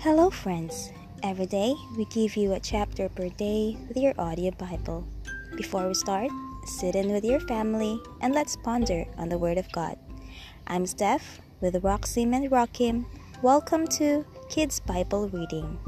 Hello, friends. Every day, we give you a chapter per day with your audio Bible. Before we start, sit in with your family and let's ponder on the Word of God. I'm Steph with Roxim and Rakim. Welcome to Kids Bible Reading.